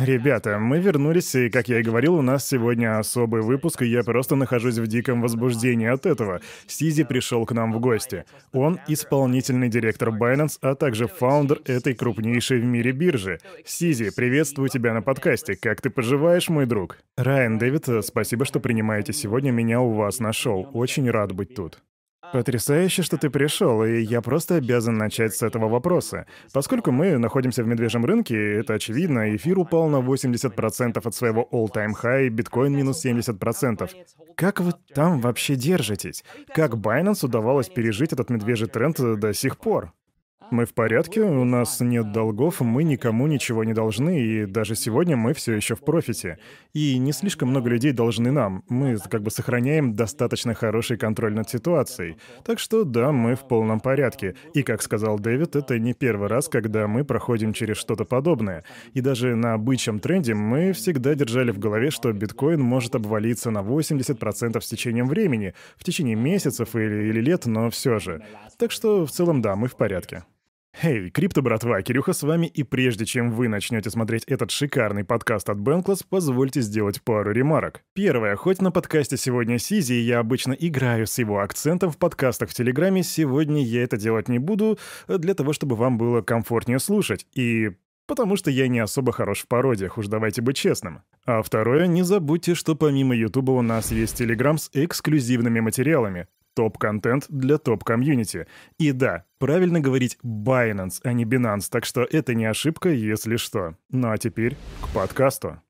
Ребята, мы вернулись, и, как я и говорил, у нас сегодня особый выпуск, и я просто нахожусь в диком возбуждении от этого. Сизи пришел к нам в гости. Он исполнительный директор Binance, а также фаундер этой крупнейшей в мире биржи. Сизи, приветствую тебя на подкасте. Как ты поживаешь, мой друг? Райан, Дэвид, спасибо, что принимаете сегодня меня у вас на шоу. Очень рад быть тут. Потрясающе, что ты пришел, и я просто обязан начать с этого вопроса. Поскольку мы находимся в медвежьем рынке, это очевидно, эфир упал на 80% от своего all-time high, биткоин минус 70%. Как вы там вообще держитесь? Как Binance удавалось пережить этот медвежий тренд до сих пор? Мы в порядке, у нас нет долгов, мы никому ничего не должны, и даже сегодня мы все еще в профите. И не слишком много людей должны нам. Мы как бы сохраняем достаточно хороший контроль над ситуацией. Так что да, мы в полном порядке. И как сказал Дэвид, это не первый раз, когда мы проходим через что-то подобное. И даже на бычьем тренде мы всегда держали в голове, что биткоин может обвалиться на 80% с течением времени, в течение месяцев или, или лет, но все же. Так что в целом да, мы в порядке. Эй, крипто, братва, Кирюха с вами, и прежде чем вы начнете смотреть этот шикарный подкаст от Bankless, позвольте сделать пару ремарок. Первое, хоть на подкасте сегодня Сизи, я обычно играю с его акцентом в подкастах в Телеграме, сегодня я это делать не буду, для того, чтобы вам было комфортнее слушать, и потому что я не особо хорош в пародиях, уж давайте быть честным. А второе, не забудьте, что помимо Ютуба у нас есть Телеграм с эксклюзивными материалами топ-контент для топ-комьюнити. И да, правильно говорить Binance, а не Binance, так что это не ошибка, если что. Ну а теперь к подкасту.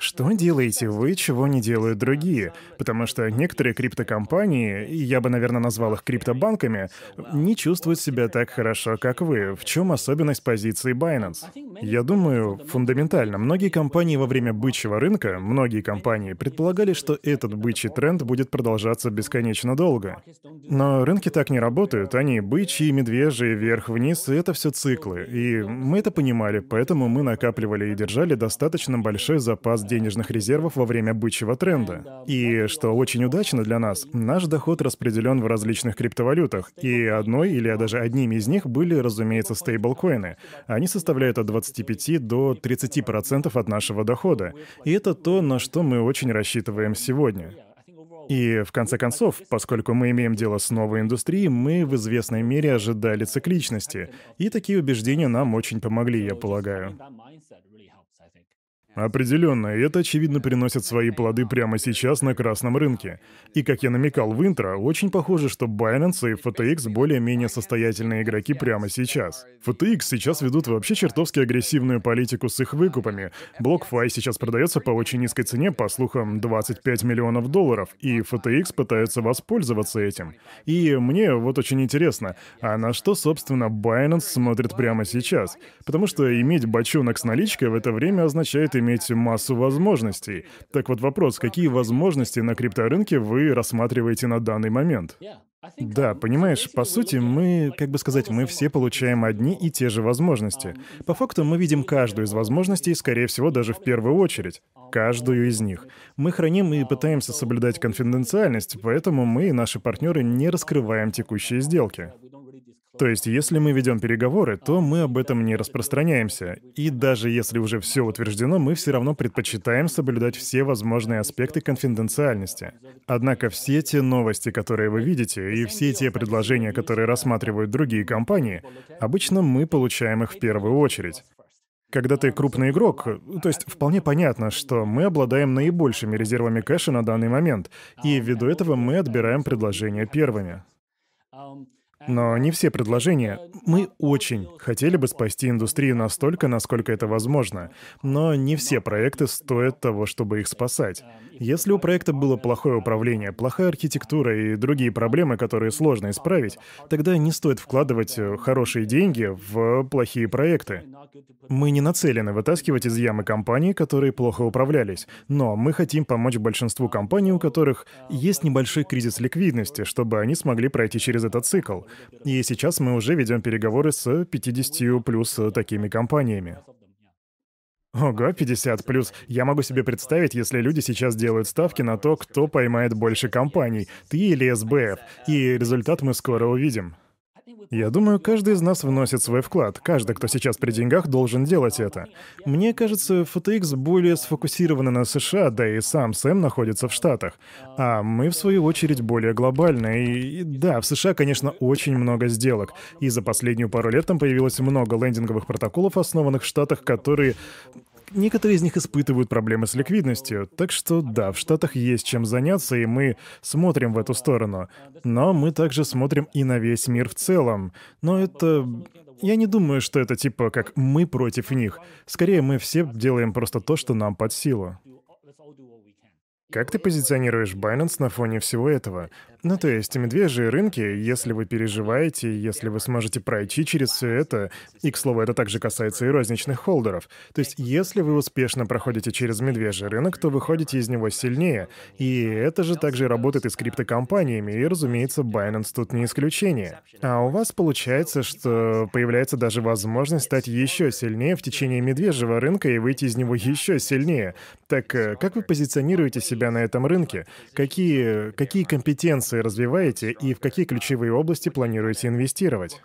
Что делаете вы, чего не делают другие? Потому что некоторые криптокомпании, я бы, наверное, назвал их криптобанками, не чувствуют себя так хорошо, как вы. В чем особенность позиции Binance? Я думаю, фундаментально. Многие компании во время бычьего рынка, многие компании предполагали, что этот бычий тренд будет продолжаться бесконечно долго. Но рынки так не работают. Они бычьи, медвежьи, вверх-вниз, и это все циклы. И мы это понимали, поэтому мы накапливали и держали достаточно большой запас денежных резервов во время бычьего тренда. И, что очень удачно для нас, наш доход распределен в различных криптовалютах, и одной или даже одними из них были, разумеется, стейблкоины. Они составляют от 25 до 30% от нашего дохода. И это то, на что мы очень рассчитываем сегодня. И в конце концов, поскольку мы имеем дело с новой индустрией, мы в известной мере ожидали цикличности. И такие убеждения нам очень помогли, я полагаю. Определенно, и это, очевидно, приносит свои плоды прямо сейчас на красном рынке. И, как я намекал в интро, очень похоже, что Binance и FTX более-менее состоятельные игроки прямо сейчас. FTX сейчас ведут вообще чертовски агрессивную политику с их выкупами. BlockFi сейчас продается по очень низкой цене, по слухам, 25 миллионов долларов, и FTX пытается воспользоваться этим. И мне вот очень интересно, а на что, собственно, Binance смотрит прямо сейчас? Потому что иметь бочонок с наличкой в это время означает иметь массу возможностей. Так вот вопрос, какие возможности на крипторынке вы рассматриваете на данный момент? Да, понимаешь, по сути, мы, как бы сказать, мы все получаем одни и те же возможности. По факту мы видим каждую из возможностей, скорее всего, даже в первую очередь. Каждую из них. Мы храним и пытаемся соблюдать конфиденциальность, поэтому мы и наши партнеры не раскрываем текущие сделки. То есть, если мы ведем переговоры, то мы об этом не распространяемся. И даже если уже все утверждено, мы все равно предпочитаем соблюдать все возможные аспекты конфиденциальности. Однако все те новости, которые вы видите, и все те предложения, которые рассматривают другие компании, обычно мы получаем их в первую очередь. Когда ты крупный игрок, то есть вполне понятно, что мы обладаем наибольшими резервами кэша на данный момент, и ввиду этого мы отбираем предложения первыми. Но не все предложения. Мы очень хотели бы спасти индустрию настолько, насколько это возможно. Но не все проекты стоят того, чтобы их спасать. Если у проекта было плохое управление, плохая архитектура и другие проблемы, которые сложно исправить, тогда не стоит вкладывать э, хорошие деньги в плохие проекты. Мы не нацелены вытаскивать из ямы компании, которые плохо управлялись, но мы хотим помочь большинству компаний, у которых есть небольшой кризис ликвидности, чтобы они смогли пройти через этот цикл. И сейчас мы уже ведем переговоры с 50 плюс такими компаниями. Ого, 50 плюс. Я могу себе представить, если люди сейчас делают ставки на то, кто поймает больше компаний, ты или СБФ, и результат мы скоро увидим. Я думаю, каждый из нас вносит свой вклад. Каждый, кто сейчас при деньгах, должен делать это. Мне кажется, FTX более сфокусированы на США, да и сам Сэм находится в Штатах. А мы, в свою очередь, более глобальны. И, и да, в США, конечно, очень много сделок. И за последнюю пару лет там появилось много лендинговых протоколов, основанных в Штатах, которые Некоторые из них испытывают проблемы с ликвидностью, так что да, в Штатах есть чем заняться, и мы смотрим в эту сторону. Но мы также смотрим и на весь мир в целом. Но это... Я не думаю, что это типа как мы против них. Скорее, мы все делаем просто то, что нам под силу. Как ты позиционируешь Binance на фоне всего этого? Ну, то есть, медвежьи рынки, если вы переживаете, если вы сможете пройти через все это, и, к слову, это также касается и розничных холдеров, то есть, если вы успешно проходите через медвежий рынок, то выходите из него сильнее, и это же также работает и с криптокомпаниями, и, разумеется, Binance тут не исключение. А у вас получается, что появляется даже возможность стать еще сильнее в течение медвежьего рынка и выйти из него еще сильнее. Так э, как вы позиционируете себя на этом рынке? Какие, какие компетенции компетенции развиваете и в какие ключевые области планируете инвестировать?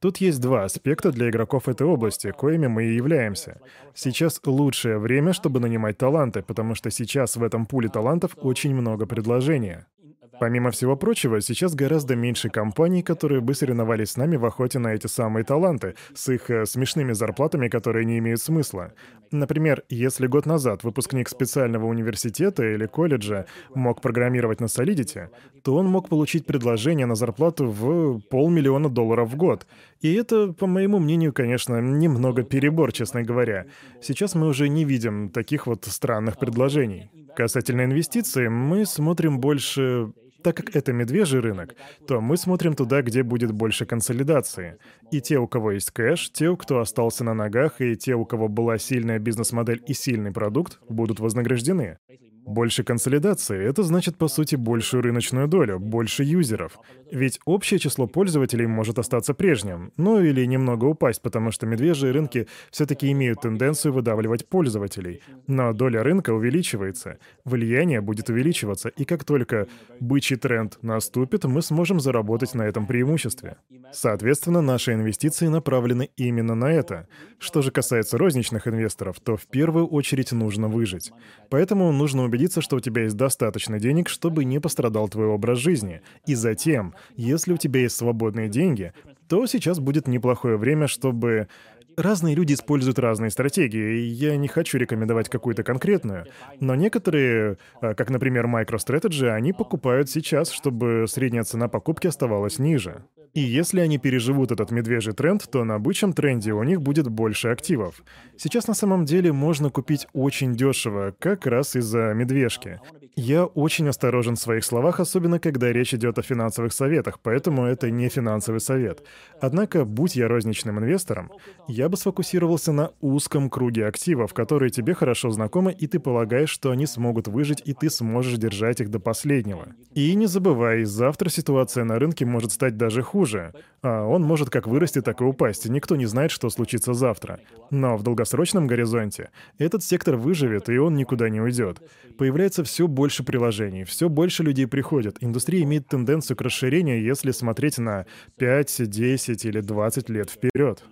Тут есть два аспекта для игроков этой области, коими мы и являемся. Сейчас лучшее время, чтобы нанимать таланты, потому что сейчас в этом пуле талантов очень много предложения. Помимо всего прочего, сейчас гораздо меньше компаний, которые бы соревновались с нами в охоте на эти самые таланты, с их э, смешными зарплатами, которые не имеют смысла. Например, если год назад выпускник специального университета или колледжа мог программировать на Solidity, то он мог получить предложение на зарплату в полмиллиона долларов в год. И это, по моему мнению, конечно, немного перебор, честно говоря. Сейчас мы уже не видим таких вот странных предложений. Касательно инвестиций, мы смотрим больше так как это медвежий рынок, то мы смотрим туда, где будет больше консолидации. И те, у кого есть кэш, те, кто остался на ногах, и те, у кого была сильная бизнес-модель и сильный продукт, будут вознаграждены. Больше консолидации — это значит, по сути, большую рыночную долю, больше юзеров. Ведь общее число пользователей может остаться прежним, ну или немного упасть, потому что медвежьи рынки все-таки имеют тенденцию выдавливать пользователей. Но доля рынка увеличивается, влияние будет увеличиваться, и как только бычий тренд наступит, мы сможем заработать на этом преимуществе. Соответственно, наши инвестиции направлены именно на это. Что же касается розничных инвесторов, то в первую очередь нужно выжить. Поэтому нужно убедиться, что у тебя есть достаточно денег, чтобы не пострадал твой образ жизни. И затем, если у тебя есть свободные деньги, то сейчас будет неплохое время, чтобы Разные люди используют разные стратегии, и я не хочу рекомендовать какую-то конкретную, но некоторые, а, как, например, MicroStrategy, они покупают сейчас, чтобы средняя цена покупки оставалась ниже. И если они переживут этот медвежий тренд, то на бычьем тренде у них будет больше активов. Сейчас на самом деле можно купить очень дешево, как раз из-за медвежки. Я очень осторожен в своих словах, особенно когда речь идет о финансовых советах, поэтому это не финансовый совет. Однако, будь я розничным инвестором, я бы сфокусировался на узком круге активов, которые тебе хорошо знакомы, и ты полагаешь, что они смогут выжить, и ты сможешь держать их до последнего. И не забывай, завтра ситуация на рынке может стать даже хуже. А он может как вырасти, так и упасть. Никто не знает, что случится завтра. Но в долгосрочном горизонте этот сектор выживет, и он никуда не уйдет. Появляется все больше приложений, все больше людей приходят. Индустрия имеет тенденцию к расширению, если смотреть на 5, 10 или 20 лет вперед.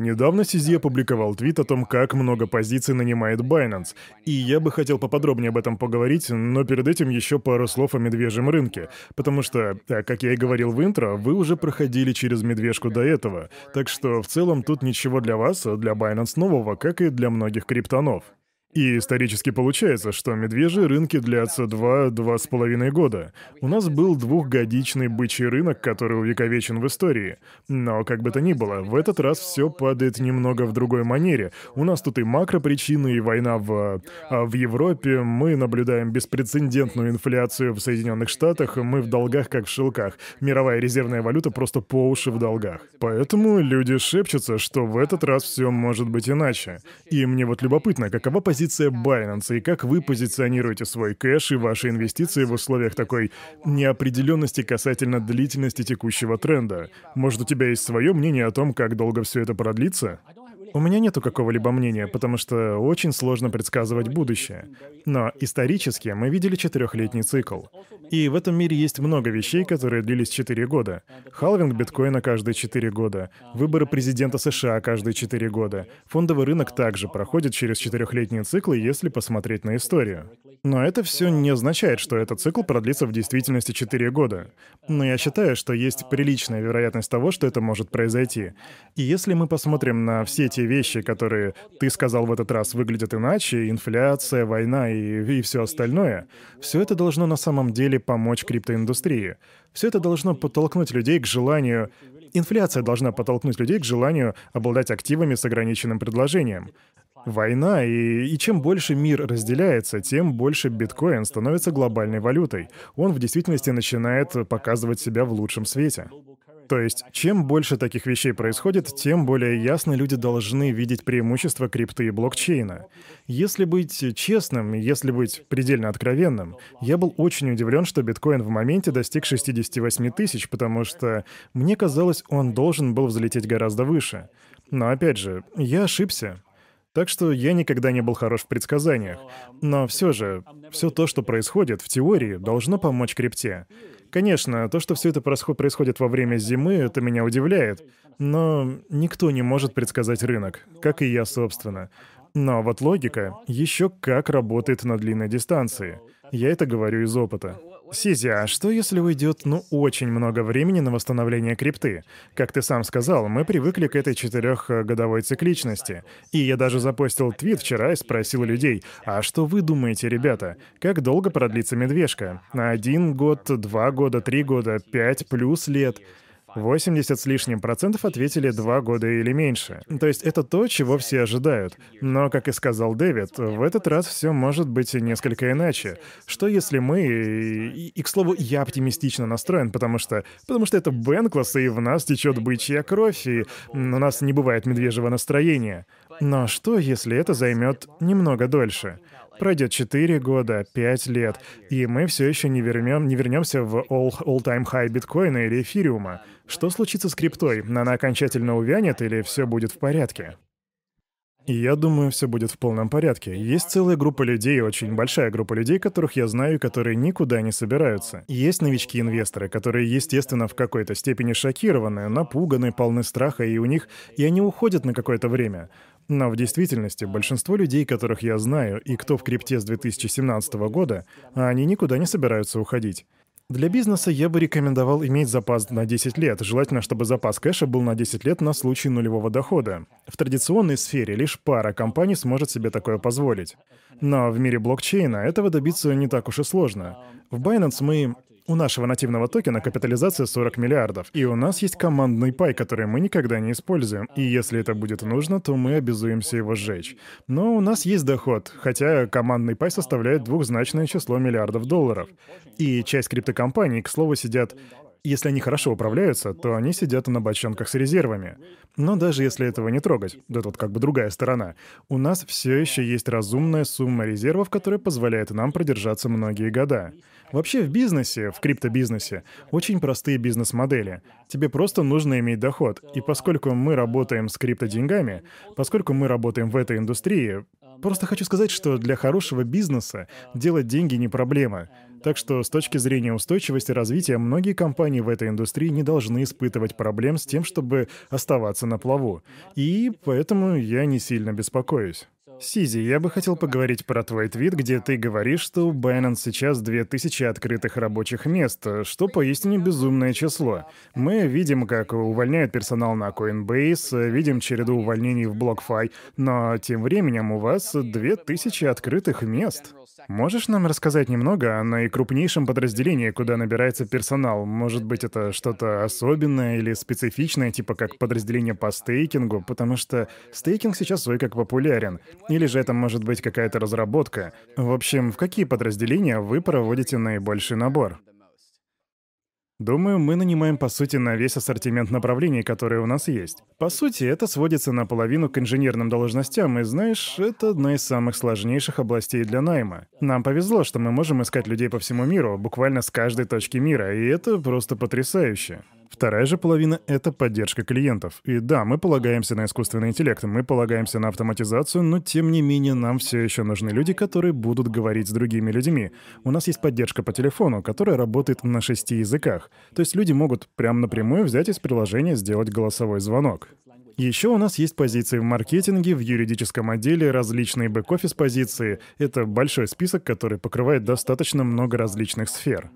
Недавно CZ опубликовал твит о том, как много позиций нанимает Binance. И я бы хотел поподробнее об этом поговорить, но перед этим еще пару слов о медвежьем рынке. Потому что, так как я и говорил в интро, вы уже проходили через медвежку до этого. Так что в целом тут ничего для вас, для Binance нового, как и для многих криптонов. И исторически получается, что медвежьи рынки длятся два-два с половиной года. У нас был двухгодичный бычий рынок, который увековечен в истории. Но, как бы то ни было, в этот раз все падает немного в другой манере. У нас тут и макропричины, и война в... А в Европе мы наблюдаем беспрецедентную инфляцию в Соединенных Штатах, мы в долгах, как в шелках. Мировая резервная валюта просто по уши в долгах. Поэтому люди шепчутся, что в этот раз все может быть иначе. И мне вот любопытно, какова позиция позиция Binance и как вы позиционируете свой кэш и ваши инвестиции в условиях такой неопределенности касательно длительности текущего тренда? Может, у тебя есть свое мнение о том, как долго все это продлится? У меня нету какого-либо мнения, потому что очень сложно предсказывать будущее. Но исторически мы видели четырехлетний цикл. И в этом мире есть много вещей, которые длились 4 года. Халвинг биткоина каждые 4 года, выборы президента США каждые 4 года. Фондовый рынок также проходит через четырехлетние циклы, если посмотреть на историю. Но это все не означает, что этот цикл продлится в действительности 4 года. Но я считаю, что есть приличная вероятность того, что это может произойти. И если мы посмотрим на все те вещи, которые ты сказал в этот раз выглядят иначе, инфляция, война и, и все остальное, все это должно на самом деле помочь криптоиндустрии. Все это должно подтолкнуть людей к желанию... Инфляция должна подтолкнуть людей к желанию обладать активами с ограниченным предложением. Война, и, и чем больше мир разделяется, тем больше биткоин становится глобальной валютой. Он в действительности начинает показывать себя в лучшем свете. То есть, чем больше таких вещей происходит, тем более ясно люди должны видеть преимущества крипты и блокчейна. Если быть честным, если быть предельно откровенным, я был очень удивлен, что биткоин в моменте достиг 68 тысяч, потому что мне казалось, он должен был взлететь гораздо выше. Но опять же, я ошибся. Так что я никогда не был хорош в предсказаниях. Но все же, все то, что происходит в теории, должно помочь крипте. Конечно, то, что все это происходит во время зимы, это меня удивляет. Но никто не может предсказать рынок, как и я, собственно. Но вот логика еще как работает на длинной дистанции. Я это говорю из опыта. Сизи, а что если уйдет, ну, очень много времени на восстановление крипты? Как ты сам сказал, мы привыкли к этой четырехгодовой цикличности. И я даже запостил твит вчера и спросил людей, а что вы думаете, ребята? Как долго продлится медвежка? На один год, два года, три года, пять плюс лет? 80 с лишним процентов ответили два года или меньше. То есть это то, чего все ожидают. Но, как и сказал Дэвид, в этот раз все может быть несколько иначе. Что если мы... И, и к слову, я оптимистично настроен, потому что... Потому что это Бенкласс, и в нас течет бычья кровь, и у нас не бывает медвежьего настроения. Но что, если это займет немного дольше? Пройдет 4 года, 5 лет, и мы все еще не, вернем, не вернемся в all, all-time high биткоина или эфириума. Что случится с криптой? Она окончательно увянет или все будет в порядке? Я думаю, все будет в полном порядке. Есть целая группа людей, очень большая группа людей, которых я знаю, которые никуда не собираются. Есть новички-инвесторы, которые, естественно, в какой-то степени шокированы, напуганы, полны страха, и у них... И они уходят на какое-то время. Но в действительности большинство людей, которых я знаю, и кто в крипте с 2017 года, они никуда не собираются уходить. Для бизнеса я бы рекомендовал иметь запас на 10 лет. Желательно, чтобы запас кэша был на 10 лет на случай нулевого дохода. В традиционной сфере лишь пара компаний сможет себе такое позволить. Но в мире блокчейна этого добиться не так уж и сложно. В Binance мы у нашего нативного токена капитализация 40 миллиардов, и у нас есть командный пай, который мы никогда не используем, и если это будет нужно, то мы обязуемся его сжечь. Но у нас есть доход, хотя командный пай составляет двухзначное число миллиардов долларов. И часть криптокомпаний, к слову, сидят если они хорошо управляются, то они сидят на бочонках с резервами. Но даже если этого не трогать, да тут как бы другая сторона, у нас все еще есть разумная сумма резервов, которая позволяет нам продержаться многие года. Вообще в бизнесе, в криптобизнесе, очень простые бизнес-модели. Тебе просто нужно иметь доход. И поскольку мы работаем с криптоденьгами, поскольку мы работаем в этой индустрии, просто хочу сказать, что для хорошего бизнеса делать деньги не проблема. Так что с точки зрения устойчивости развития, многие компании в этой индустрии не должны испытывать проблем с тем, чтобы оставаться на плаву. И поэтому я не сильно беспокоюсь. Сизи, я бы хотел поговорить про твой твит, где ты говоришь, что у Binance сейчас 2000 открытых рабочих мест, что поистине безумное число. Мы видим, как увольняют персонал на Coinbase, видим череду увольнений в BlockFi, но тем временем у вас 2000 открытых мест. Можешь нам рассказать немного о наикрупнейшем подразделении, куда набирается персонал? Может быть, это что-то особенное или специфичное, типа как подразделение по стейкингу, потому что стейкинг сейчас свой как популярен. Или же это может быть какая-то разработка. В общем, в какие подразделения вы проводите наибольший набор? Думаю, мы нанимаем, по сути, на весь ассортимент направлений, которые у нас есть. По сути, это сводится наполовину к инженерным должностям, и знаешь, это одна из самых сложнейших областей для найма. Нам повезло, что мы можем искать людей по всему миру, буквально с каждой точки мира, и это просто потрясающе. Вторая же половина — это поддержка клиентов. И да, мы полагаемся на искусственный интеллект, мы полагаемся на автоматизацию, но тем не менее нам все еще нужны люди, которые будут говорить с другими людьми. У нас есть поддержка по телефону, которая работает на шести языках. То есть люди могут прямо напрямую взять из приложения сделать голосовой звонок. Еще у нас есть позиции в маркетинге, в юридическом отделе, различные бэк-офис позиции. Это большой список, который покрывает достаточно много различных сфер.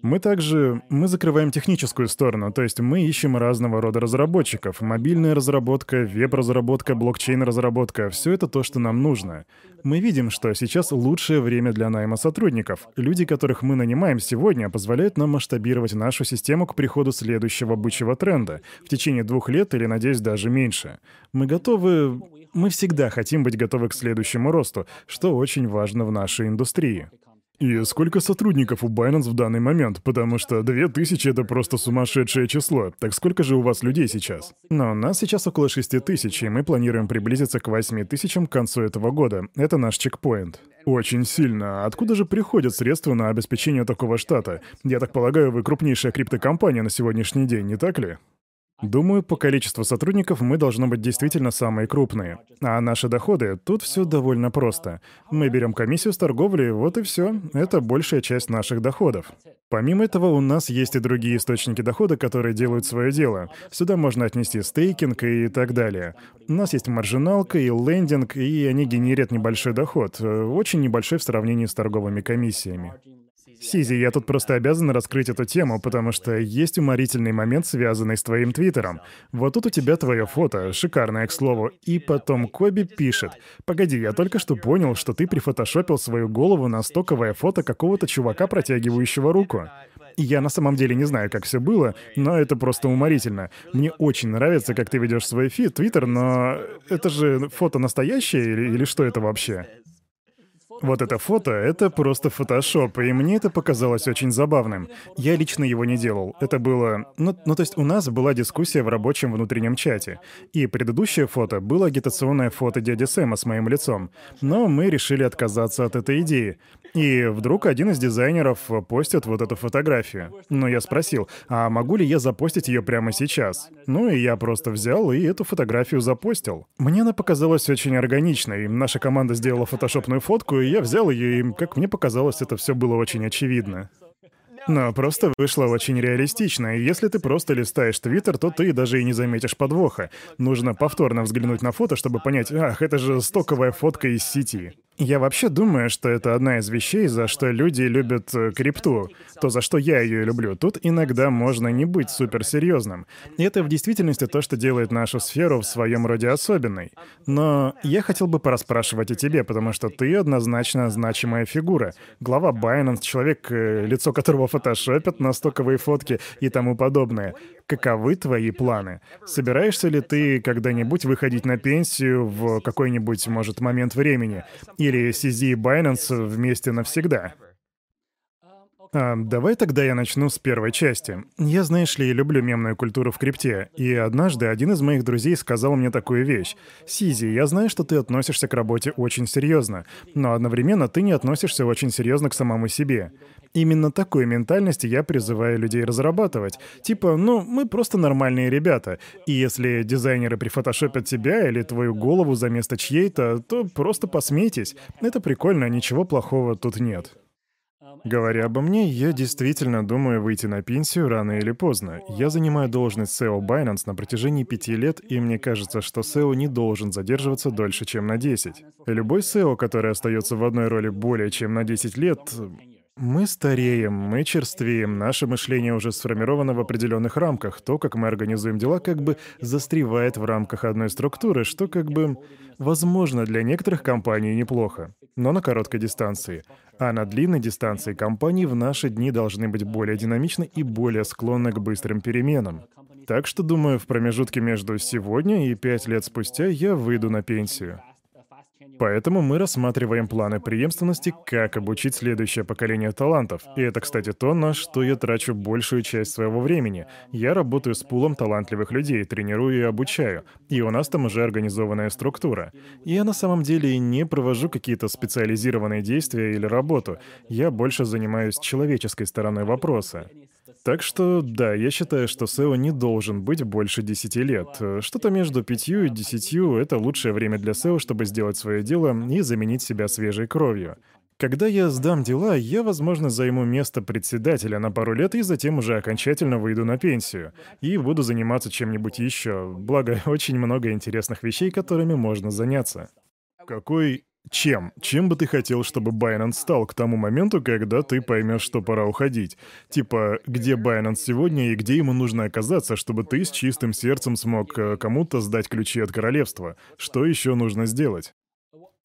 Мы также, мы закрываем техническую сторону, то есть мы ищем разного рода разработчиков. Мобильная разработка, веб-разработка, блокчейн-разработка — все это то, что нам нужно. Мы видим, что сейчас лучшее время для найма сотрудников. Люди, которых мы нанимаем сегодня, позволяют нам масштабировать нашу систему к приходу следующего бычьего тренда в течение двух лет или, надеюсь, даже меньше. Мы готовы... Мы всегда хотим быть готовы к следующему росту, что очень важно в нашей индустрии. И сколько сотрудников у Binance в данный момент? Потому что 2000 — это просто сумасшедшее число. Так сколько же у вас людей сейчас? Но нас сейчас около 6000, и мы планируем приблизиться к 8000 к концу этого года. Это наш чекпоинт. Очень сильно. Откуда же приходят средства на обеспечение такого штата? Я так полагаю, вы крупнейшая криптокомпания на сегодняшний день, не так ли? Думаю, по количеству сотрудников мы должны быть действительно самые крупные. А наши доходы, тут все довольно просто. Мы берем комиссию с торговли, вот и все. Это большая часть наших доходов. Помимо этого, у нас есть и другие источники дохода, которые делают свое дело. Сюда можно отнести стейкинг и так далее. У нас есть маржиналка и лендинг, и они генерят небольшой доход, э, очень небольшой в сравнении с торговыми комиссиями. Сизи, я тут просто обязан раскрыть эту тему, потому что есть уморительный момент, связанный с твоим твиттером. Вот тут у тебя твое фото, шикарное, к слову. И потом Коби пишет. «Погоди, я только что понял, что ты прифотошопил свою голову на стоковое фото какого-то чувака, протягивающего руку». Я на самом деле не знаю, как все было, но это просто уморительно. Мне очень нравится, как ты ведешь свой фит, твиттер, но это же фото настоящее или, или что это вообще? Вот это фото — это просто фотошоп, и мне это показалось очень забавным. Я лично его не делал. Это было... Ну, ну, то есть у нас была дискуссия в рабочем внутреннем чате. И предыдущее фото было агитационное фото дяди Сэма с моим лицом. Но мы решили отказаться от этой идеи. И вдруг один из дизайнеров постит вот эту фотографию. Но я спросил, а могу ли я запостить ее прямо сейчас? Ну и я просто взял и эту фотографию запостил. Мне она показалась очень органичной. Наша команда сделала фотошопную фотку, и я взял ее, и, как мне показалось, это все было очень очевидно. Но просто вышло очень реалистично, и если ты просто листаешь Твиттер, то ты даже и не заметишь подвоха. Нужно повторно взглянуть на фото, чтобы понять, ах, это же стоковая фотка из сети. Я вообще думаю, что это одна из вещей, за что люди любят э, крипту. То, за что я ее люблю. Тут иногда можно не быть суперсерьезным. И это в действительности то, что делает нашу сферу в своем роде особенной. Но я хотел бы пораспрашивать о тебе, потому что ты однозначно значимая фигура. Глава Binance, человек, э, лицо которого фотошопят на стоковые фотки и тому подобное. Каковы твои планы? Собираешься ли ты когда-нибудь выходить на пенсию в какой-нибудь, может, момент времени? Или CZ и Binance вместе навсегда? А, давай тогда я начну с первой части. Я, знаешь ли, люблю мемную культуру в крипте, и однажды один из моих друзей сказал мне такую вещь. «Сизи, я знаю, что ты относишься к работе очень серьезно, но одновременно ты не относишься очень серьезно к самому себе. Именно такой ментальности я призываю людей разрабатывать. Типа, ну, мы просто нормальные ребята, и если дизайнеры прифотошопят тебя или твою голову за место чьей-то, то просто посмейтесь. Это прикольно, ничего плохого тут нет. Говоря обо мне, я действительно думаю выйти на пенсию рано или поздно. Я занимаю должность SEO Binance на протяжении пяти лет, и мне кажется, что SEO не должен задерживаться дольше, чем на 10. Любой SEO, который остается в одной роли более чем на 10 лет, мы стареем, мы черствеем, наше мышление уже сформировано в определенных рамках. То, как мы организуем дела, как бы застревает в рамках одной структуры, что как бы, возможно, для некоторых компаний неплохо, но на короткой дистанции. А на длинной дистанции компании в наши дни должны быть более динамичны и более склонны к быстрым переменам. Так что, думаю, в промежутке между сегодня и пять лет спустя я выйду на пенсию. Поэтому мы рассматриваем планы преемственности, как обучить следующее поколение талантов. И это, кстати, то, на что я трачу большую часть своего времени. Я работаю с пулом талантливых людей, тренирую и обучаю. И у нас там уже организованная структура. Я на самом деле не провожу какие-то специализированные действия или работу. Я больше занимаюсь человеческой стороной вопроса. Так что, да, я считаю, что SEO не должен быть больше 10 лет. Что-то между 5 и 10 — это лучшее время для SEO, чтобы сделать свое дело и заменить себя свежей кровью. Когда я сдам дела, я, возможно, займу место председателя на пару лет и затем уже окончательно выйду на пенсию. И буду заниматься чем-нибудь еще. Благо, очень много интересных вещей, которыми можно заняться. Какой чем? Чем бы ты хотел, чтобы Binance стал к тому моменту, когда ты поймешь, что пора уходить? Типа, где Binance сегодня и где ему нужно оказаться, чтобы ты с чистым сердцем смог э, кому-то сдать ключи от королевства? Что еще нужно сделать?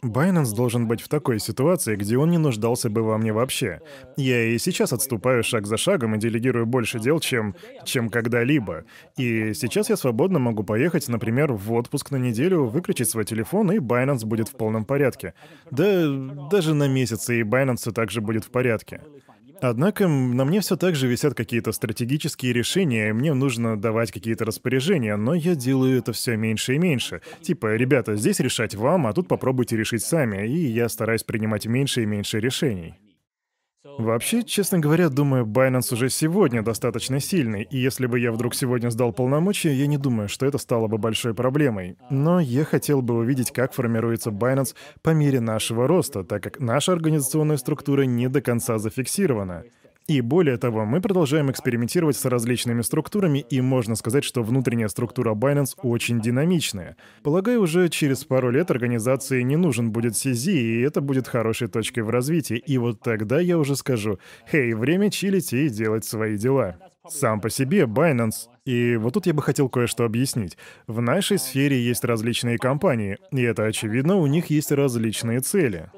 Binance должен быть в такой ситуации, где он не нуждался бы во мне вообще. Я и сейчас отступаю шаг за шагом и делегирую больше дел, чем, чем когда-либо. И сейчас я свободно могу поехать, например, в отпуск на неделю, выключить свой телефон, и Binance будет в полном порядке. Да даже на месяц и Binance также будет в порядке. Однако на мне все так же висят какие-то стратегические решения, мне нужно давать какие-то распоряжения, но я делаю это все меньше и меньше. Типа, ребята, здесь решать вам, а тут попробуйте решить сами, и я стараюсь принимать меньше и меньше решений. Вообще, честно говоря, думаю, Binance уже сегодня достаточно сильный, и если бы я вдруг сегодня сдал полномочия, я не думаю, что это стало бы большой проблемой. Но я хотел бы увидеть, как формируется Binance по мере нашего роста, так как наша организационная структура не до конца зафиксирована. И более того, мы продолжаем экспериментировать с различными структурами, и можно сказать, что внутренняя структура Binance очень динамичная. Полагаю, уже через пару лет организации не нужен будет CZ, и это будет хорошей точкой в развитии. И вот тогда я уже скажу, «Хей, время чилить и делать свои дела». Сам по себе Binance и вот тут я бы хотел кое-что объяснить. В нашей сфере есть различные компании, и это очевидно, у них есть различные цели.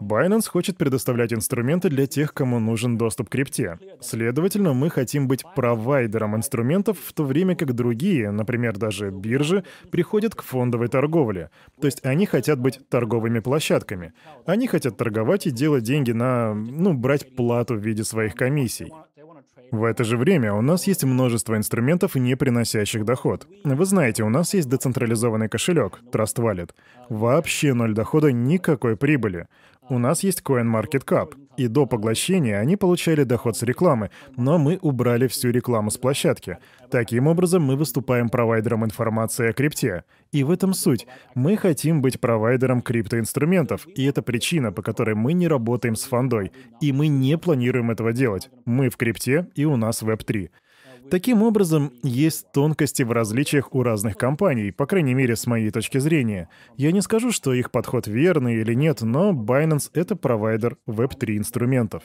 Binance хочет предоставлять инструменты для тех, кому нужен доступ к крипте. Следовательно, мы хотим быть провайдером инструментов, в то время как другие, например, даже биржи, приходят к фондовой торговле. То есть они хотят быть торговыми площадками. Они хотят торговать и делать деньги на, ну, брать плату в виде своих комиссий. В это же время у нас есть множество инструментов, не приносящих доход. Вы знаете, у нас есть децентрализованный кошелек, Trust Wallet. Вообще ноль дохода, никакой прибыли. У нас есть CoinMarketCap, и до поглощения они получали доход с рекламы, но мы убрали всю рекламу с площадки. Таким образом, мы выступаем провайдером информации о крипте. И в этом суть. Мы хотим быть провайдером криптоинструментов, и это причина, по которой мы не работаем с фондой, и мы не планируем этого делать. Мы в крипте, и у нас Web3. Таким образом, есть тонкости в различиях у разных компаний, по крайней мере, с моей точки зрения. Я не скажу, что их подход верный или нет, но Binance — это провайдер Web3 инструментов.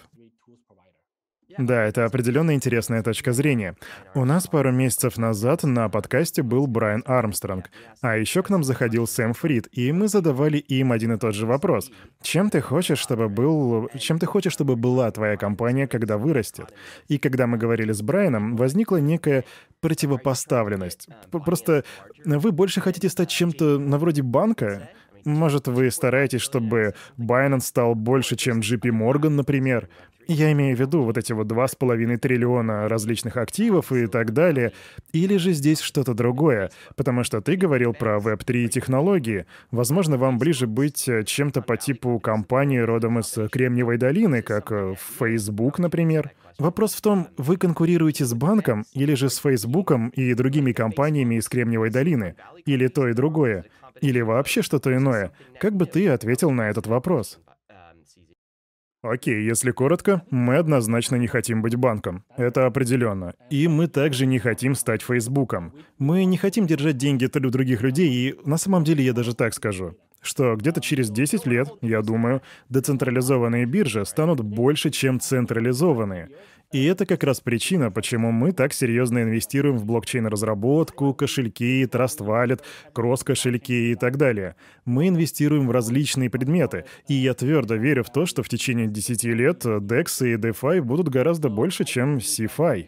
Да, это определенно интересная точка зрения. У нас пару месяцев назад на подкасте был Брайан Армстронг, а еще к нам заходил Сэм Фрид, и мы задавали им один и тот же вопрос. Чем ты хочешь, чтобы был... Чем ты хочешь, чтобы была твоя компания, когда вырастет? И когда мы говорили с Брайаном, возникла некая противопоставленность. Просто вы больше хотите стать чем-то на вроде банка? Может, вы стараетесь, чтобы Binance стал больше, чем JP Morgan, например? Я имею в виду вот эти вот два с половиной триллиона различных активов и так далее. Или же здесь что-то другое? Потому что ты говорил про Web3 технологии. Возможно, вам ближе быть э, чем-то по типу компании родом из Кремниевой долины, как э, Facebook, например. Вопрос в том, вы конкурируете с банком или же с Фейсбуком и другими компаниями из Кремниевой долины? Или то и другое? Или вообще что-то иное? Как бы ты ответил на этот вопрос? Окей, если коротко, мы однозначно не хотим быть банком. Это определенно. И мы также не хотим стать Фейсбуком. Мы не хотим держать деньги у других людей, и на самом деле я даже так скажу что где-то через 10 лет, я думаю, децентрализованные биржи станут больше, чем централизованные. И это как раз причина, почему мы так серьезно инвестируем в блокчейн-разработку, кошельки, Trust Wallet, кросс-кошельки и так далее. Мы инвестируем в различные предметы, и я твердо верю в то, что в течение 10 лет DEX и DeFi будут гораздо больше, чем CFI.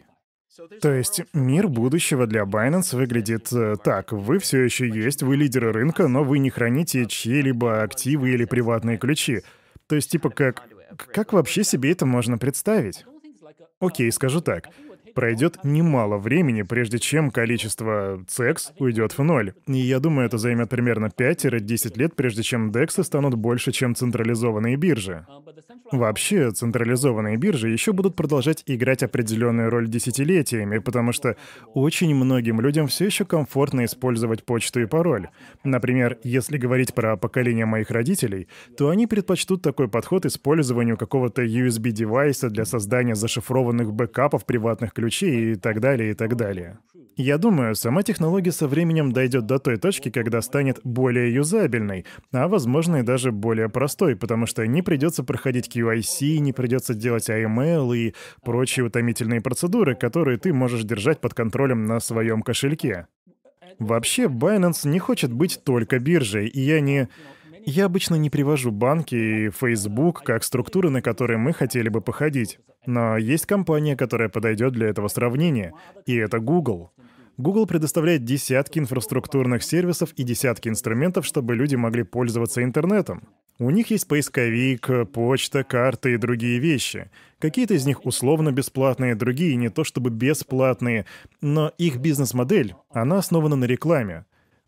То есть мир будущего для Binance выглядит э, так. Вы все еще есть, вы лидеры рынка, но вы не храните чьи-либо активы или приватные ключи. То есть типа как... Как вообще себе это можно представить? Окей, скажу так. Пройдет немало времени, прежде чем количество CEX уйдет в ноль. И я думаю, это займет примерно 5-10 лет, прежде чем DEX станут больше, чем централизованные биржи. Вообще, централизованные биржи еще будут продолжать играть определенную роль десятилетиями, потому что очень многим людям все еще комфортно использовать почту и пароль. Например, если говорить про поколение моих родителей, то они предпочтут такой подход использованию какого-то USB-девайса для создания зашифрованных бэкапов приватных ключей и так далее, и так далее. Я думаю, сама технология со временем дойдет до той точки, когда станет более юзабельной, а возможно и даже более простой, потому что не придется проходить QIC, не придется делать AML и прочие утомительные процедуры, которые ты можешь держать под контролем на своем кошельке. Вообще, Binance не хочет быть только биржей, и я не... Я обычно не привожу банки и Facebook как структуры, на которые мы хотели бы походить. Но есть компания, которая подойдет для этого сравнения, и это Google. Google предоставляет десятки инфраструктурных сервисов и десятки инструментов, чтобы люди могли пользоваться интернетом. У них есть поисковик, почта, карты и другие вещи. Какие-то из них условно бесплатные, другие не то чтобы бесплатные, но их бизнес-модель, она основана на рекламе.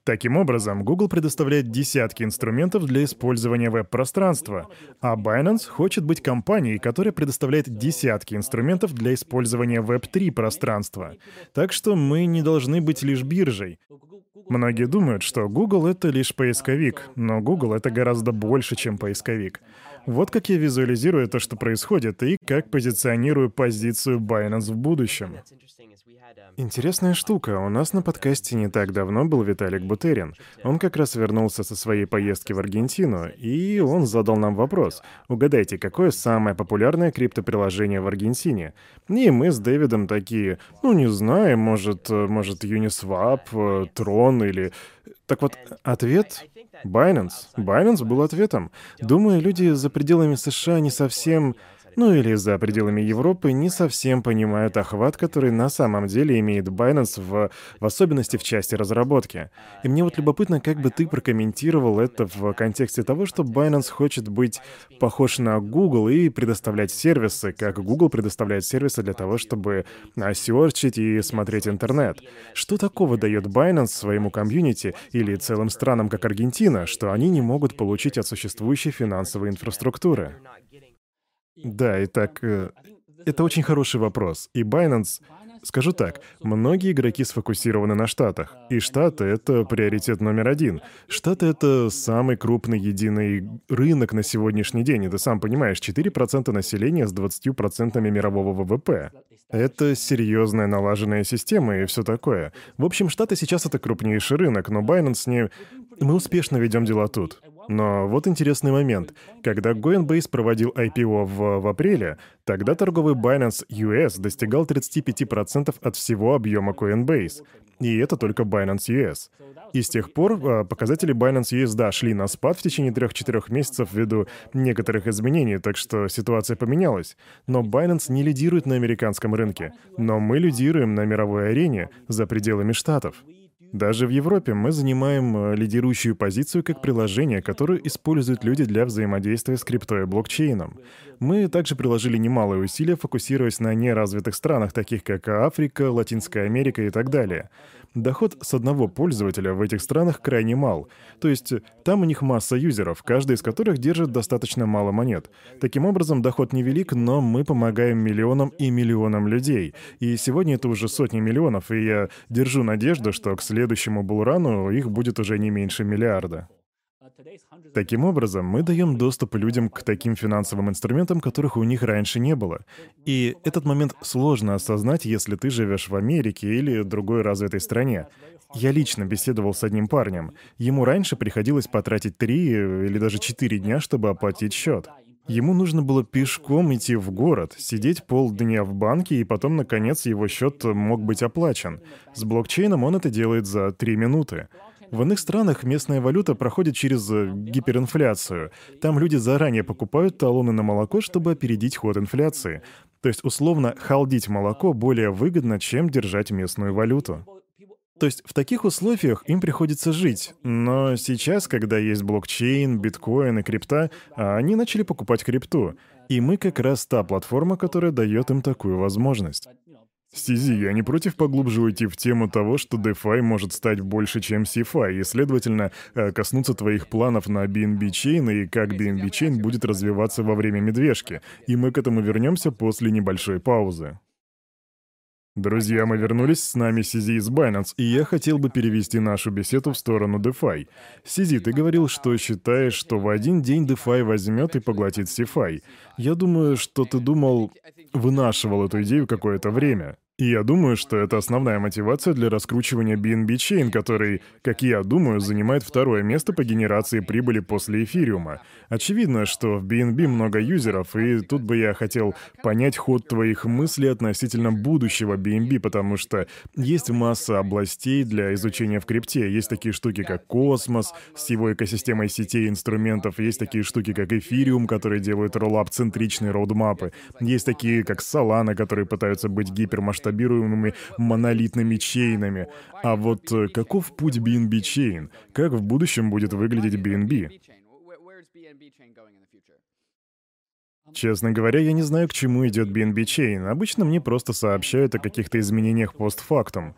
Таким образом, Google предоставляет десятки инструментов для использования веб-пространства, а Binance хочет быть компанией, которая предоставляет десятки инструментов для использования Web3 пространства. Так что мы не должны быть лишь биржей. Многие думают, что Google — это лишь поисковик, но Google — это гораздо больше, чем поисковик. Вот как я визуализирую то, что происходит, и как позиционирую позицию Binance в будущем. Интересная штука. У нас на подкасте не так давно был Виталик Бутерин. Он как раз вернулся со своей поездки в Аргентину, и он задал нам вопрос. Угадайте, какое самое популярное криптоприложение в Аргентине? И мы с Дэвидом такие, ну не знаю, может, может Uniswap, Tron или... Так вот, ответ — Binance. Binance был ответом. Думаю, люди за пределами США не совсем ну или за пределами Европы, не совсем понимают охват, который на самом деле имеет Binance, в, в особенности в части разработки. И мне вот любопытно, как бы ты прокомментировал это в контексте того, что Binance хочет быть похож на Google и предоставлять сервисы, как Google предоставляет сервисы для того, чтобы серчить и смотреть интернет. Что такого дает Binance своему комьюнити или целым странам, как Аргентина, что они не могут получить от существующей финансовой инфраструктуры? Да, итак, э, это очень хороший вопрос. И Binance, скажу так, многие игроки сфокусированы на Штатах. И Штаты — это приоритет номер один. Штаты — это самый крупный единый рынок на сегодняшний день. И ты сам понимаешь, 4% населения с 20% мирового ВВП. Это серьезная налаженная система и все такое. В общем, Штаты сейчас это крупнейший рынок, но Binance не... Мы успешно ведем дела тут. Но вот интересный момент. Когда Coinbase проводил IPO в, в апреле, тогда торговый Binance US достигал 35% от всего объема Coinbase. И это только Binance US. И с тех пор а, показатели Binance US, да, шли на спад в течение 3-4 месяцев ввиду некоторых изменений, так что ситуация поменялась. Но Binance не лидирует на американском рынке. Но мы лидируем на мировой арене за пределами штатов. Даже в Европе мы занимаем э, лидирующую позицию как приложение, которое используют люди для взаимодействия с крипто и блокчейном. Мы также приложили немалые усилия, фокусируясь на неразвитых странах, таких как Африка, Латинская Америка и так далее. Доход с одного пользователя в этих странах крайне мал. То есть там у них масса юзеров, каждый из которых держит достаточно мало монет. Таким образом, доход невелик, но мы помогаем миллионам и миллионам людей. И сегодня это уже сотни миллионов, и я держу надежду, что к следующему булрану их будет уже не меньше миллиарда. Таким образом, мы даем доступ людям к таким финансовым инструментам, которых у них раньше не было. И этот момент сложно осознать, если ты живешь в Америке или другой развитой стране. Я лично беседовал с одним парнем. Ему раньше приходилось потратить три или даже четыре дня, чтобы оплатить счет. Ему нужно было пешком идти в город, сидеть полдня в банке, и потом, наконец, его счет мог быть оплачен. С блокчейном он это делает за три минуты. В иных странах местная валюта проходит через э, гиперинфляцию. Там люди заранее покупают талоны на молоко, чтобы опередить ход инфляции. То есть, условно, халдить молоко более выгодно, чем держать местную валюту. То есть в таких условиях им приходится жить. Но сейчас, когда есть блокчейн, биткоин и крипта, они начали покупать крипту. И мы как раз та платформа, которая дает им такую возможность. Сизи, я не против поглубже уйти в тему того, что DeFi может стать больше, чем CFI, и, следовательно, э, коснуться твоих планов на BNB Chain и как BNB Chain будет развиваться во время медвежки. И мы к этому вернемся после небольшой паузы. Друзья, мы вернулись, с нами Сизи из Binance, и я хотел бы перевести нашу беседу в сторону DeFi. Сизи, ты говорил, что считаешь, что в один день DeFi возьмет и поглотит CFI. Я думаю, что ты думал, вынашивал эту идею какое-то время. И я думаю, что это основная мотивация для раскручивания BNB Chain, который, как я думаю, занимает второе место по генерации прибыли после эфириума. Очевидно, что в BNB много юзеров, и тут бы я хотел понять ход твоих мыслей относительно будущего BNB, потому что есть масса областей для изучения в крипте. Есть такие штуки, как Космос, с его экосистемой сетей инструментов, есть такие штуки, как Эфириум, которые делают роллап-центричные роудмапы, есть такие, как Solana, которые пытаются быть гипермасштабными масштабируемыми монолитными чейнами. А вот э, каков путь BNB Chain? Как в будущем будет выглядеть BNB? Честно говоря, я не знаю, к чему идет BNB Chain. Обычно мне просто сообщают о каких-то изменениях постфактум.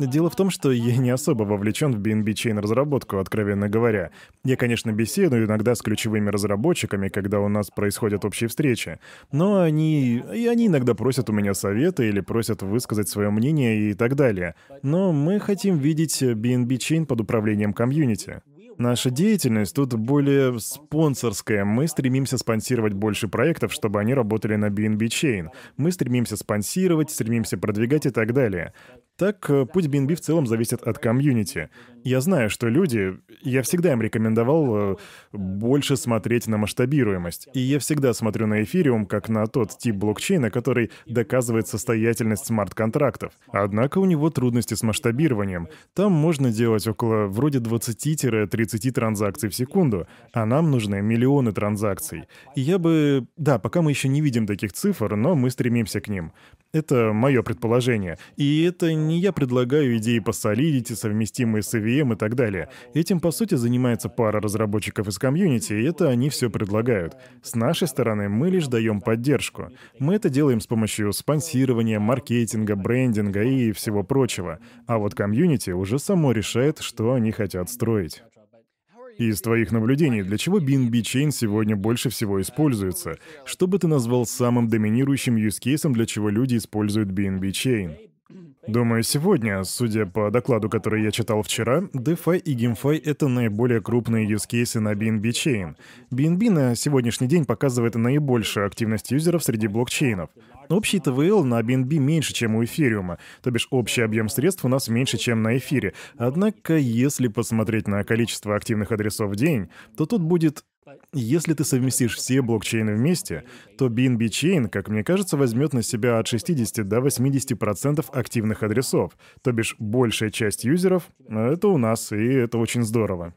Дело в том, что я не особо вовлечен в BNB Chain разработку, откровенно говоря. Я, конечно, беседую иногда с ключевыми разработчиками, когда у нас происходят общие встречи. Но они... И они иногда просят у меня совета или просят высказать свое мнение и так далее. Но мы хотим видеть BNB Chain под управлением комьюнити. Наша деятельность тут более спонсорская. Мы стремимся спонсировать больше проектов, чтобы они работали на BNB Chain. Мы стремимся спонсировать, стремимся продвигать и так далее. Так, э, путь BNB в целом зависит от комьюнити. Я знаю, что люди... Я всегда им рекомендовал э, больше смотреть на масштабируемость. И я всегда смотрю на эфириум как на тот тип блокчейна, который доказывает состоятельность смарт-контрактов. Однако у него трудности с масштабированием. Там можно делать около вроде 20-30 транзакций в секунду, а нам нужны миллионы транзакций. И я бы... Да, пока мы еще не видим таких цифр, но мы стремимся к ним. Это мое предположение. И это не я предлагаю идеи по Solidity, совместимые с EVM и так далее. Этим, по сути, занимается пара разработчиков из комьюнити, и это они все предлагают. С нашей стороны мы лишь даем поддержку. Мы это делаем с помощью спонсирования, маркетинга, брендинга и всего прочего. А вот комьюнити уже само решает, что они хотят строить. Из твоих наблюдений, для чего BNB Chain сегодня больше всего используется? Что бы ты назвал самым доминирующим use кейсом, для чего люди используют BNB Chain? Думаю, сегодня, судя по докладу, который я читал вчера, DeFi и GameFi — это наиболее крупные use кейсы на BNB Chain. BNB на сегодняшний день показывает наибольшую активность юзеров среди блокчейнов. Общий ТВЛ на BNB меньше, чем у эфириума, то бишь общий объем средств у нас меньше, чем на эфире. Однако, если посмотреть на количество активных адресов в день, то тут будет если ты совместишь все блокчейны вместе, то BNB Chain, как мне кажется, возьмет на себя от 60 до 80% активных адресов, то бишь большая часть юзеров — это у нас, и это очень здорово.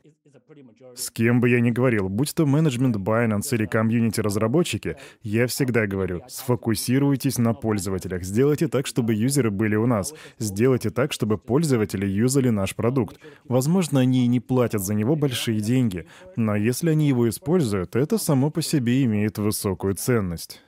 С кем бы я ни говорил, будь то менеджмент Binance или комьюнити-разработчики, я всегда говорю, сфокусируйтесь на пользователях, сделайте так, чтобы юзеры были у нас, сделайте так, чтобы пользователи юзали наш продукт. Возможно, они и не платят за него большие деньги, но если они его используют, это само по себе имеет высокую ценность.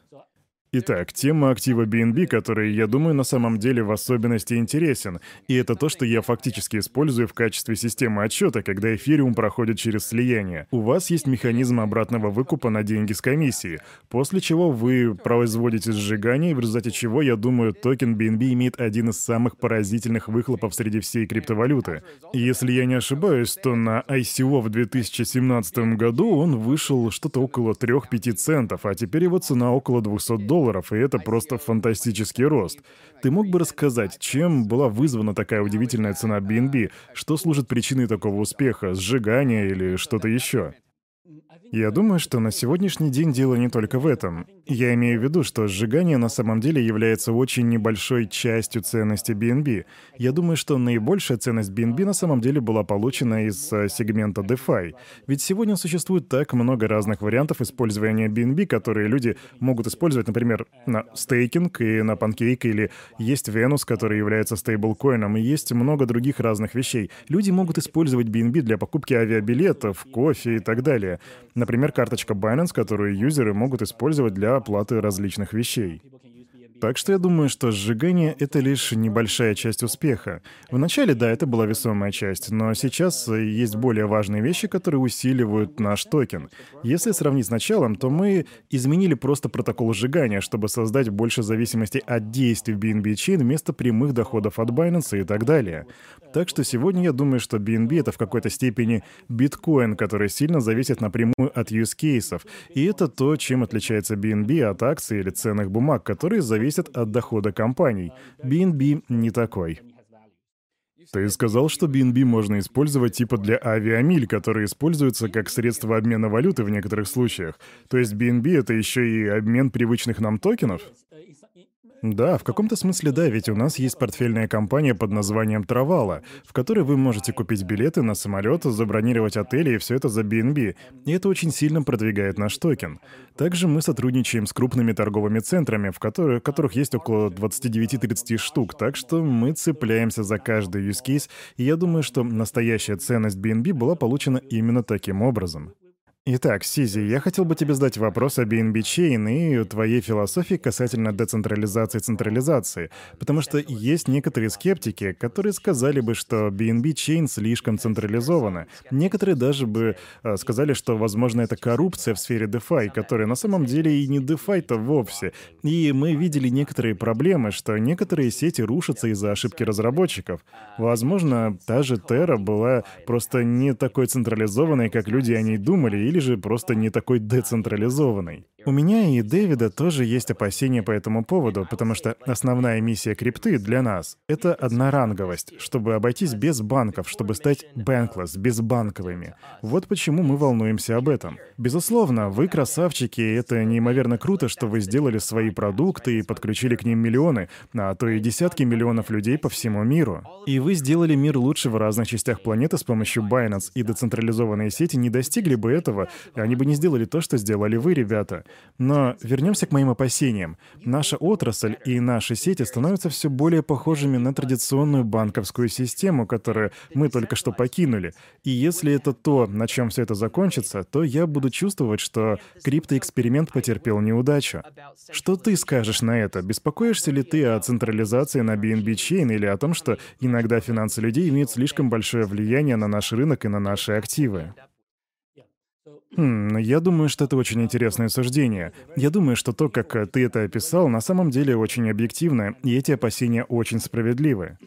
Итак, тема актива BNB, который, я думаю, на самом деле в особенности интересен, и это то, что я фактически использую в качестве системы отчета, когда эфириум проходит через слияние. У вас есть механизм обратного выкупа на деньги с комиссии, после чего вы производите сжигание, в результате чего, я думаю, токен BNB имеет один из самых поразительных выхлопов среди всей криптовалюты. Если я не ошибаюсь, то на ICO в 2017 году он вышел что-то около 3-5 центов, а теперь его цена около 200 долларов долларов, и это просто фантастический рост. Ты мог бы рассказать, чем была вызвана такая удивительная цена BNB? Что служит причиной такого успеха? Сжигание или что-то еще? Я думаю, что на сегодняшний день дело не только в этом. Я имею в виду, что сжигание на самом деле является очень небольшой частью ценности BNB. Я думаю, что наибольшая ценность BNB на самом деле была получена из э, сегмента DeFi. Ведь сегодня существует так много разных вариантов использования BNB, которые люди могут использовать, например, на стейкинг и на панкейк, или есть Venus, который является стейблкоином, и есть много других разных вещей. Люди могут использовать BNB для покупки авиабилетов, кофе и так далее. Например, карточка Binance, которую юзеры могут использовать для оплаты различных вещей. Так что я думаю, что сжигание — это лишь небольшая часть успеха. Вначале, да, это была весомая часть, но сейчас есть более важные вещи, которые усиливают наш токен. Если сравнить с началом, то мы изменили просто протокол сжигания, чтобы создать больше зависимости от действий BNB Chain вместо прямых доходов от Binance и так далее. Так что сегодня я думаю, что BNB — это в какой-то степени биткоин, который сильно зависит напрямую от use cases. И это то, чем отличается BNB от акций или ценных бумаг, которые зависят зависит от дохода компаний. BNB не такой. Ты сказал, что BNB можно использовать типа для авиамиль, которые используются как средство обмена валюты в некоторых случаях. То есть BNB — это еще и обмен привычных нам токенов? Да, в каком-то смысле да, ведь у нас есть портфельная компания под названием Травала, в которой вы можете купить билеты на самолет, забронировать отели и все это за BNB, и это очень сильно продвигает наш токен. Также мы сотрудничаем с крупными торговыми центрами, в которых, которых есть около 29-30 штук, так что мы цепляемся за каждый use case, и я думаю, что настоящая ценность BNB была получена именно таким образом. Итак, Сизи, я хотел бы тебе задать вопрос о BNB Chain и твоей философии касательно децентрализации и централизации, потому что есть некоторые скептики, которые сказали бы, что BNB Chain слишком централизована. Некоторые даже бы э, сказали, что, возможно, это коррупция в сфере DeFi, которая на самом деле и не DeFi-то вовсе. И мы видели некоторые проблемы, что некоторые сети рушатся из-за ошибки разработчиков. Возможно, та же Terra была просто не такой централизованной, как люди о ней думали, или же просто не такой децентрализованный. У меня и Дэвида тоже есть опасения по этому поводу, потому что основная миссия крипты для нас — это одноранговость, чтобы обойтись без банков, чтобы стать bankless, безбанковыми. Вот почему мы волнуемся об этом. Безусловно, вы красавчики, и это неимоверно круто, что вы сделали свои продукты и подключили к ним миллионы, а то и десятки миллионов людей по всему миру. И вы сделали мир лучше в разных частях планеты с помощью Binance, и децентрализованные сети не достигли бы этого, они бы не сделали то, что сделали вы, ребята. Но вернемся к моим опасениям. Наша отрасль и наши сети становятся все более похожими на традиционную банковскую систему, которую мы только что покинули. И если это то, на чем все это закончится, то я буду чувствовать, что криптоэксперимент потерпел неудачу. Что ты скажешь на это? Беспокоишься ли ты о централизации на BNB Chain или о том, что иногда финансы людей имеют слишком большое влияние на наш рынок и на наши активы? Хм, я думаю, что это очень интересное суждение. Я думаю, что то, как ты это описал, на самом деле очень объективно, и эти опасения очень справедливы.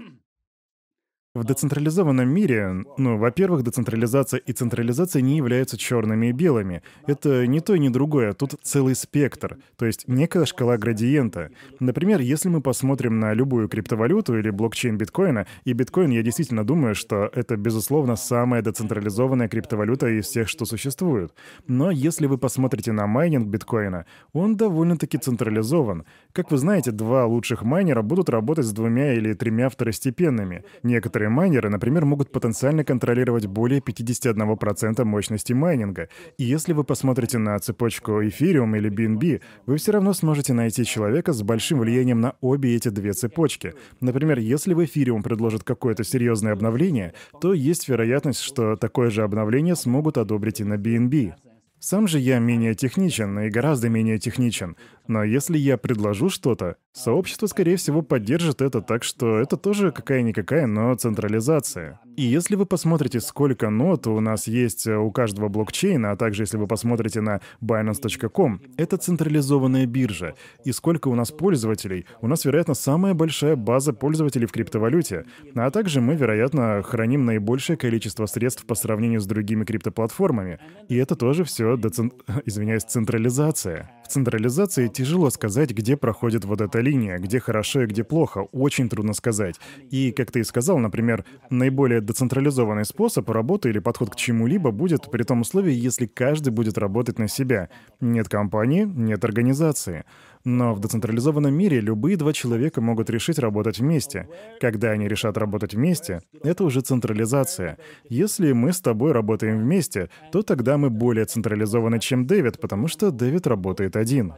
В децентрализованном мире, ну, во-первых, децентрализация и централизация не являются черными и белыми. Это не то и не другое, тут целый спектр, то есть некая шкала градиента. Например, если мы посмотрим на любую криптовалюту или блокчейн биткоина, и биткоин, я действительно думаю, что это, безусловно, самая децентрализованная криптовалюта из всех, что существует. Но если вы посмотрите на майнинг биткоина, он довольно-таки централизован. Как вы знаете, два лучших майнера будут работать с двумя или тремя второстепенными. Некоторые Некоторые майнеры, например, могут потенциально контролировать более 51% мощности майнинга. И если вы посмотрите на цепочку Ethereum или BNB, вы все равно сможете найти человека с большим влиянием на обе эти две цепочки. Например, если в Ethereum предложат какое-то серьезное обновление, то есть вероятность, что такое же обновление смогут одобрить и на BNB. Сам же я менее техничен и гораздо менее техничен. Но если я предложу что-то, сообщество, скорее всего, поддержит это, так что это тоже какая-никакая, но централизация. И если вы посмотрите, сколько нот у нас есть у каждого блокчейна, а также если вы посмотрите на Binance.com, это централизованная биржа. И сколько у нас пользователей? У нас, вероятно, самая большая база пользователей в криптовалюте. А также мы, вероятно, храним наибольшее количество средств по сравнению с другими криптоплатформами. И это тоже все децен... извиняюсь, централизация. Централизации тяжело сказать, где проходит вот эта линия, где хорошо и где плохо, очень трудно сказать. И, как ты и сказал, например, наиболее децентрализованный способ работы или подход к чему-либо будет при том условии, если каждый будет работать на себя. Нет компании, нет организации. Но в децентрализованном мире любые два человека могут решить работать вместе. Когда они решат работать вместе, это уже централизация. Если мы с тобой работаем вместе, то тогда мы более централизованы, чем Дэвид, потому что Дэвид работает один.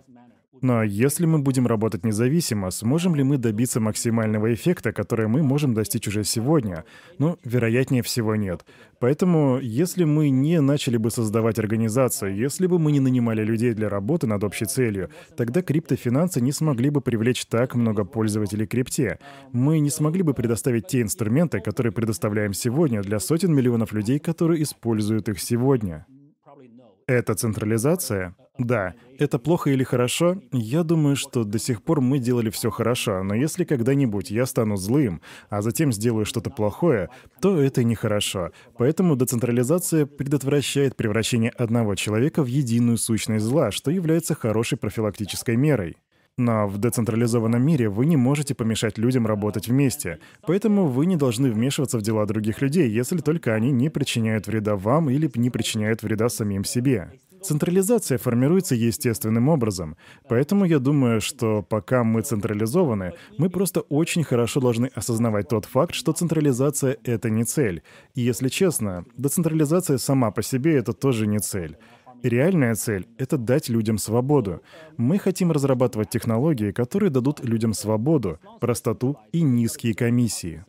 Но если мы будем работать независимо, сможем ли мы добиться максимального эффекта, который мы можем достичь уже сегодня? Ну, вероятнее всего нет. Поэтому, если мы не начали бы создавать организацию, если бы мы не нанимали людей для работы над общей целью, тогда криптофинансы не смогли бы привлечь так много пользователей крипте. Мы не смогли бы предоставить те инструменты, которые предоставляем сегодня для сотен миллионов людей, которые используют их сегодня. Это централизация? Да. Это плохо или хорошо? Я думаю, что до сих пор мы делали все хорошо, но если когда-нибудь я стану злым, а затем сделаю что-то плохое, то это нехорошо. Поэтому децентрализация предотвращает превращение одного человека в единую сущность зла, что является хорошей профилактической мерой. Но в децентрализованном мире вы не можете помешать людям работать вместе, поэтому вы не должны вмешиваться в дела других людей, если только они не причиняют вреда вам или не причиняют вреда самим себе. Централизация формируется естественным образом, поэтому я думаю, что пока мы централизованы, мы просто очень хорошо должны осознавать тот факт, что централизация — это не цель. И если честно, децентрализация сама по себе — это тоже не цель. Реальная цель — это дать людям свободу. Мы хотим разрабатывать технологии, которые дадут людям свободу, простоту и низкие комиссии.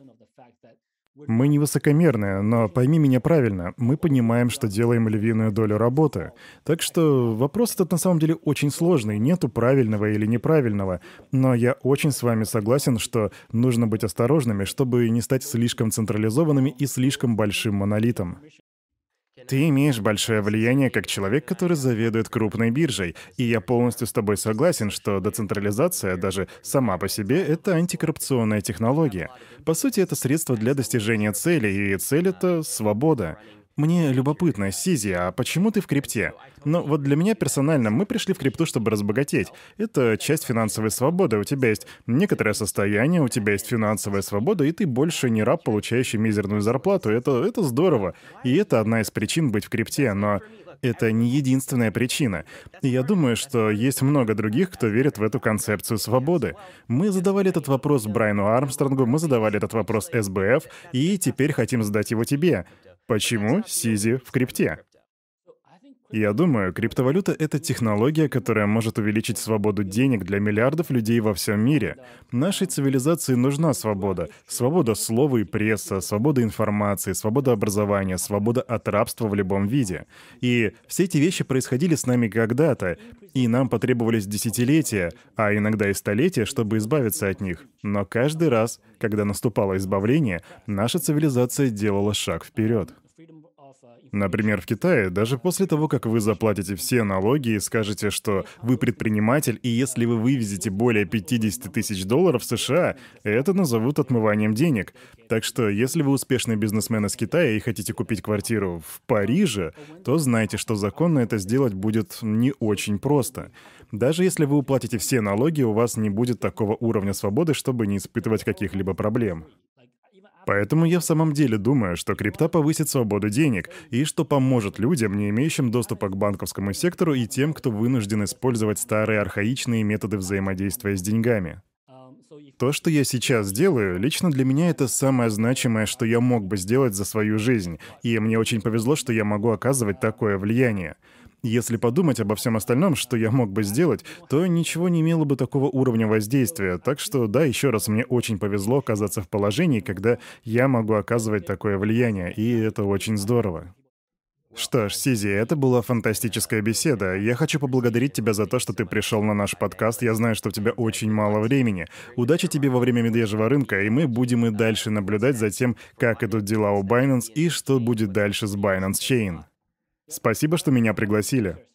Мы не высокомерные, но пойми меня правильно, мы понимаем, что делаем львиную долю работы. Так что вопрос этот на самом деле очень сложный, нету правильного или неправильного. Но я очень с вами согласен, что нужно быть осторожными, чтобы не стать слишком централизованными и слишком большим монолитом. Ты имеешь большое влияние как человек, который заведует крупной биржей, и я полностью с тобой согласен, что децентрализация даже сама по себе — это антикоррупционная технология. По сути, это средство для достижения цели, и цель — это свобода. Мне любопытно, Сизи, а почему ты в крипте? Ну, вот для меня персонально, мы пришли в крипту, чтобы разбогатеть. Это часть финансовой свободы. У тебя есть некоторое состояние, у тебя есть финансовая свобода, и ты больше не раб, получающий мизерную зарплату. Это, это здорово. И это одна из причин быть в крипте, но это не единственная причина. И я думаю, что есть много других, кто верит в эту концепцию свободы. Мы задавали этот вопрос Брайану Армстронгу, мы задавали этот вопрос СБФ, и теперь хотим задать его тебе. Почему Сизи в крипте? Я думаю, криптовалюта — это технология, которая может увеличить свободу денег для миллиардов людей во всем мире. Нашей цивилизации нужна свобода. Свобода слова и пресса, свобода информации, свобода образования, свобода от рабства в любом виде. И все эти вещи происходили с нами когда-то, и нам потребовались десятилетия, а иногда и столетия, чтобы избавиться от них. Но каждый раз, когда наступало избавление, наша цивилизация делала шаг вперед. Например, в Китае, даже после того, как вы заплатите все налоги и скажете, что вы предприниматель, и если вы вывезете более 50 тысяч долларов в США, это назовут отмыванием денег. Так что, если вы успешный бизнесмен из Китая и хотите купить квартиру в Париже, то знайте, что законно это сделать будет не очень просто. Даже если вы уплатите все налоги, у вас не будет такого уровня свободы, чтобы не испытывать каких-либо проблем. Поэтому я в самом деле думаю, что крипта повысит свободу денег и что поможет людям, не имеющим доступа к банковскому сектору и тем, кто вынужден использовать старые архаичные методы взаимодействия с деньгами. То, что я сейчас делаю, лично для меня это самое значимое, что я мог бы сделать за свою жизнь, и мне очень повезло, что я могу оказывать такое влияние. Если подумать обо всем остальном, что я мог бы сделать, то ничего не имело бы такого уровня воздействия. Так что, да, еще раз, мне очень повезло оказаться в положении, когда я могу оказывать такое влияние, и это очень здорово. Что ж, Сизи, это была фантастическая беседа. Я хочу поблагодарить тебя за то, что ты пришел на наш подкаст. Я знаю, что у тебя очень мало времени. Удачи тебе во время медвежьего рынка, и мы будем и дальше наблюдать за тем, как идут дела у Binance и что будет дальше с Binance Chain. Спасибо, что меня пригласили.